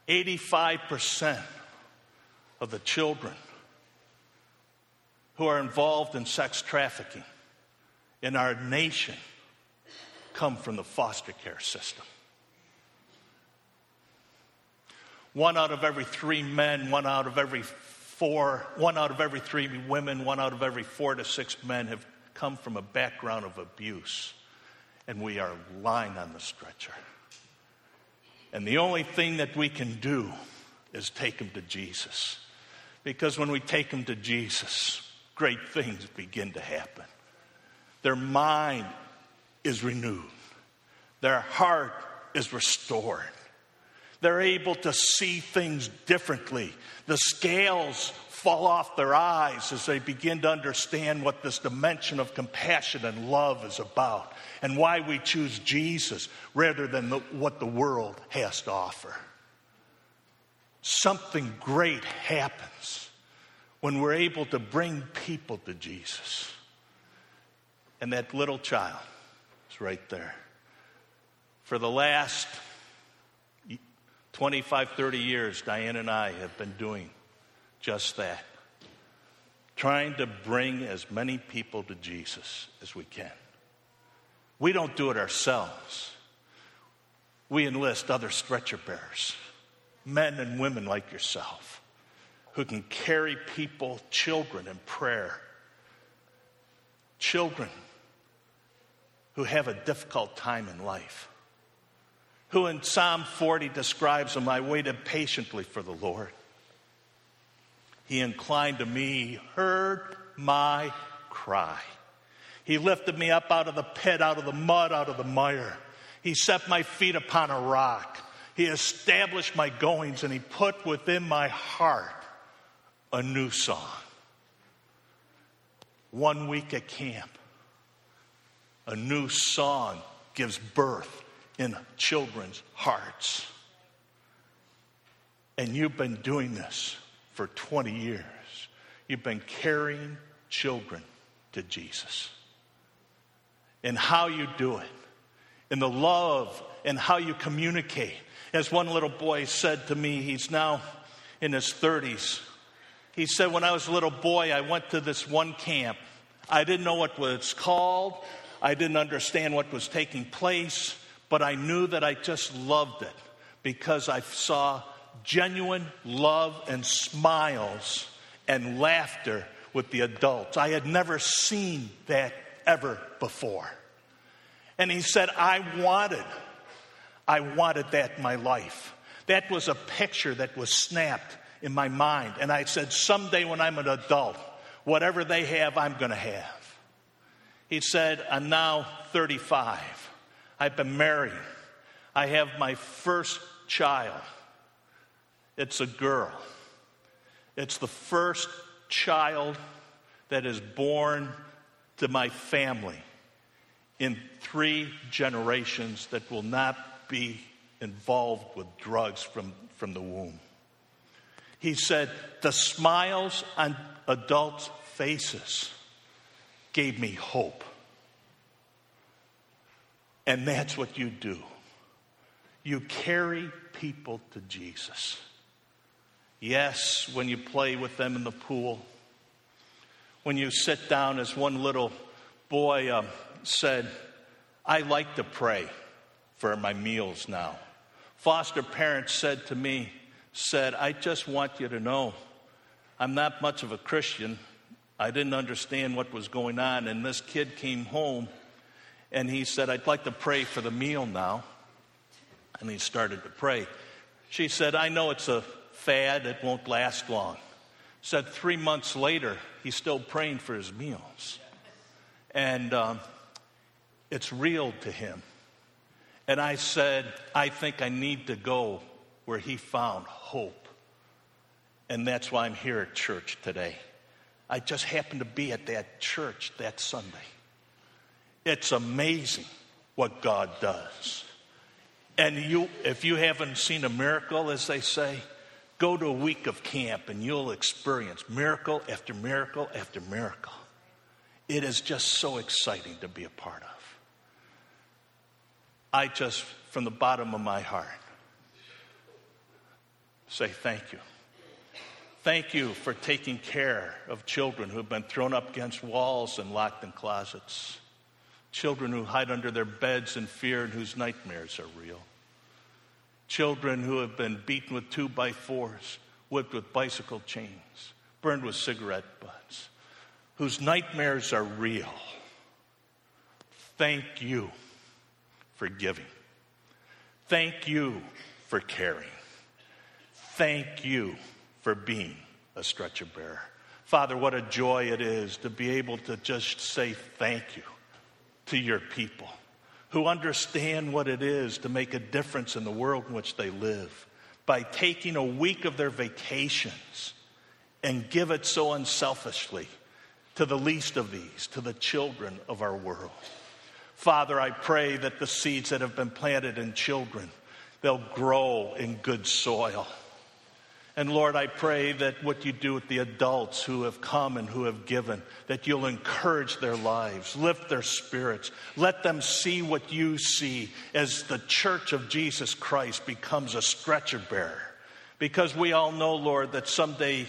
85% of the children who are involved in sex trafficking in our nation come from the foster care system. One out of every three men, one out of every four, one out of every three women, one out of every four to six men have come from a background of abuse. And we are lying on the stretcher. And the only thing that we can do is take them to Jesus. Because when we take them to Jesus, great things begin to happen. Their mind is renewed, their heart is restored. They're able to see things differently. The scales fall off their eyes as they begin to understand what this dimension of compassion and love is about and why we choose Jesus rather than the, what the world has to offer. Something great happens when we're able to bring people to Jesus. And that little child is right there. For the last 25, 30 years, Diane and I have been doing just that. Trying to bring as many people to Jesus as we can. We don't do it ourselves. We enlist other stretcher bearers, men and women like yourself, who can carry people, children, in prayer. Children who have a difficult time in life. Who in Psalm 40 describes them, I waited patiently for the Lord. He inclined to me, heard my cry. He lifted me up out of the pit, out of the mud, out of the mire. He set my feet upon a rock. He established my goings, and He put within my heart a new song. One week at camp, a new song gives birth in children's hearts. And you've been doing this for 20 years. You've been carrying children to Jesus and how you do it, and the love and how you communicate. As one little boy said to me, he's now in his 30s. He said, When I was a little boy, I went to this one camp. I didn't know what was called, I didn't understand what was taking place, but I knew that I just loved it because I saw genuine love and smiles and laughter with the adults. I had never seen that ever before. And he said, I wanted, I wanted that in my life. That was a picture that was snapped in my mind. And I said, someday when I'm an adult, whatever they have, I'm going to have. He said, I'm now 35. I've been married. I have my first child. It's a girl. It's the first child that is born to my family in three generations that will not be involved with drugs from, from the womb. He said, The smiles on adults' faces gave me hope. And that's what you do. You carry people to Jesus. Yes, when you play with them in the pool, when you sit down, as one little boy um, said, I like to pray for my meals now. Foster parents said to me, said, I just want you to know I'm not much of a Christian. I didn't understand what was going on. And this kid came home and he said, I'd like to pray for the meal now. And he started to pray. She said, I know it's a fad, it won't last long. Said three months later, he's still praying for his meals. And um, it's real to him. And I said, I think I need to go where he found hope. And that's why I'm here at church today. I just happened to be at that church that Sunday. It's amazing what God does. And you, if you haven't seen a miracle, as they say, go to a week of camp and you'll experience miracle after miracle after miracle. It is just so exciting to be a part of. I just, from the bottom of my heart, say thank you. Thank you for taking care of children who have been thrown up against walls and locked in closets. Children who hide under their beds in fear and whose nightmares are real. Children who have been beaten with two by fours, whipped with bicycle chains, burned with cigarette butts, whose nightmares are real. Thank you for giving. Thank you for caring. Thank you for being a stretcher bearer. Father, what a joy it is to be able to just say thank you to your people who understand what it is to make a difference in the world in which they live by taking a week of their vacations and give it so unselfishly to the least of these, to the children of our world. Father, I pray that the seeds that have been planted in children, they'll grow in good soil. And Lord, I pray that what you do with the adults who have come and who have given, that you'll encourage their lives, lift their spirits, let them see what you see as the church of Jesus Christ becomes a stretcher bearer. Because we all know, Lord, that someday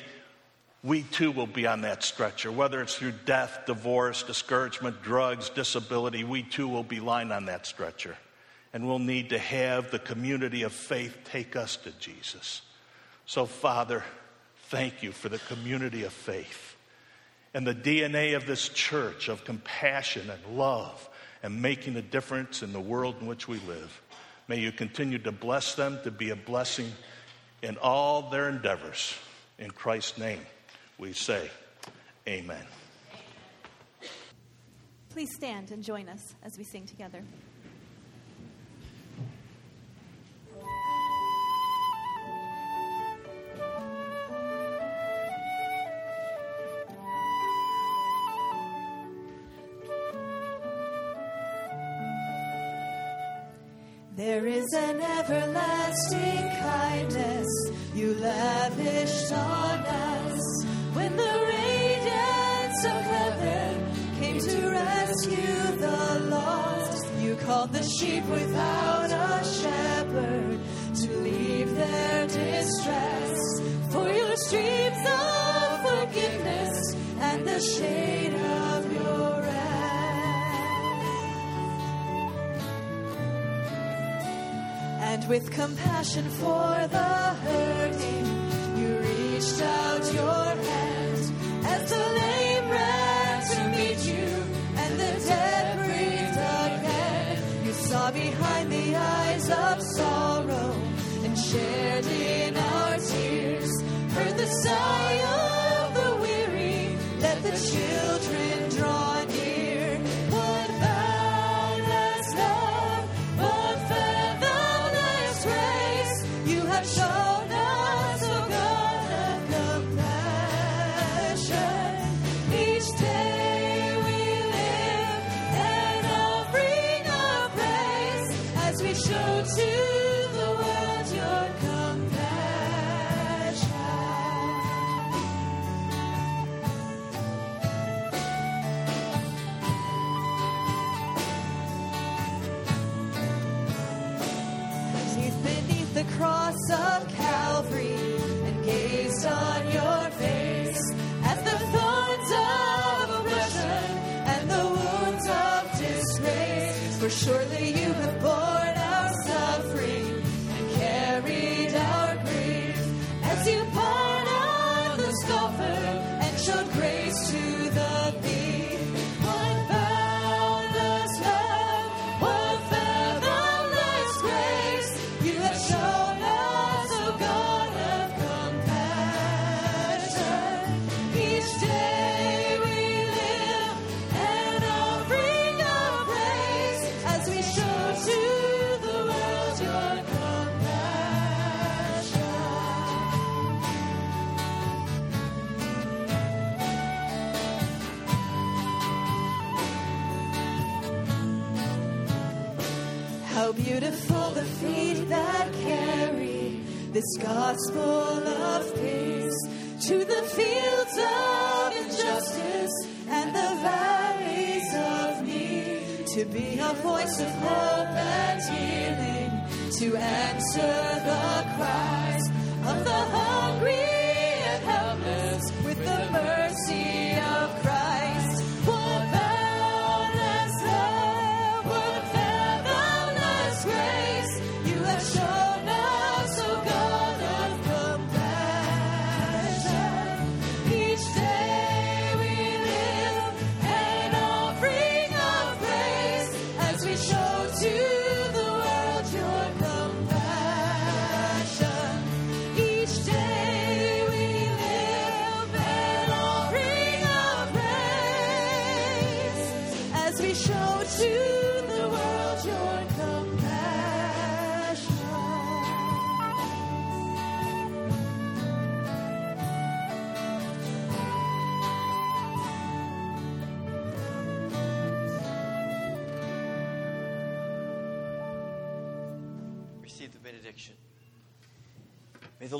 we too will be on that stretcher. Whether it's through death, divorce, discouragement, drugs, disability, we too will be lying on that stretcher. And we'll need to have the community of faith take us to Jesus. So, Father, thank you for the community of faith and the DNA of this church of compassion and love and making a difference in the world in which we live. May you continue to bless them to be a blessing in all their endeavors. In Christ's name we say, Amen. Please stand and join us as we sing together. There is an everlasting kindness you lavished on us when the radiance of heaven came to rescue the lost. You called the sheep without a shepherd to leave their distress for your streams of forgiveness and the shade of with compassion for the hurting, you reached out this gospel of peace to the fields of injustice and the valleys of need. To be a voice of hope and healing, to answer the cries of the hungry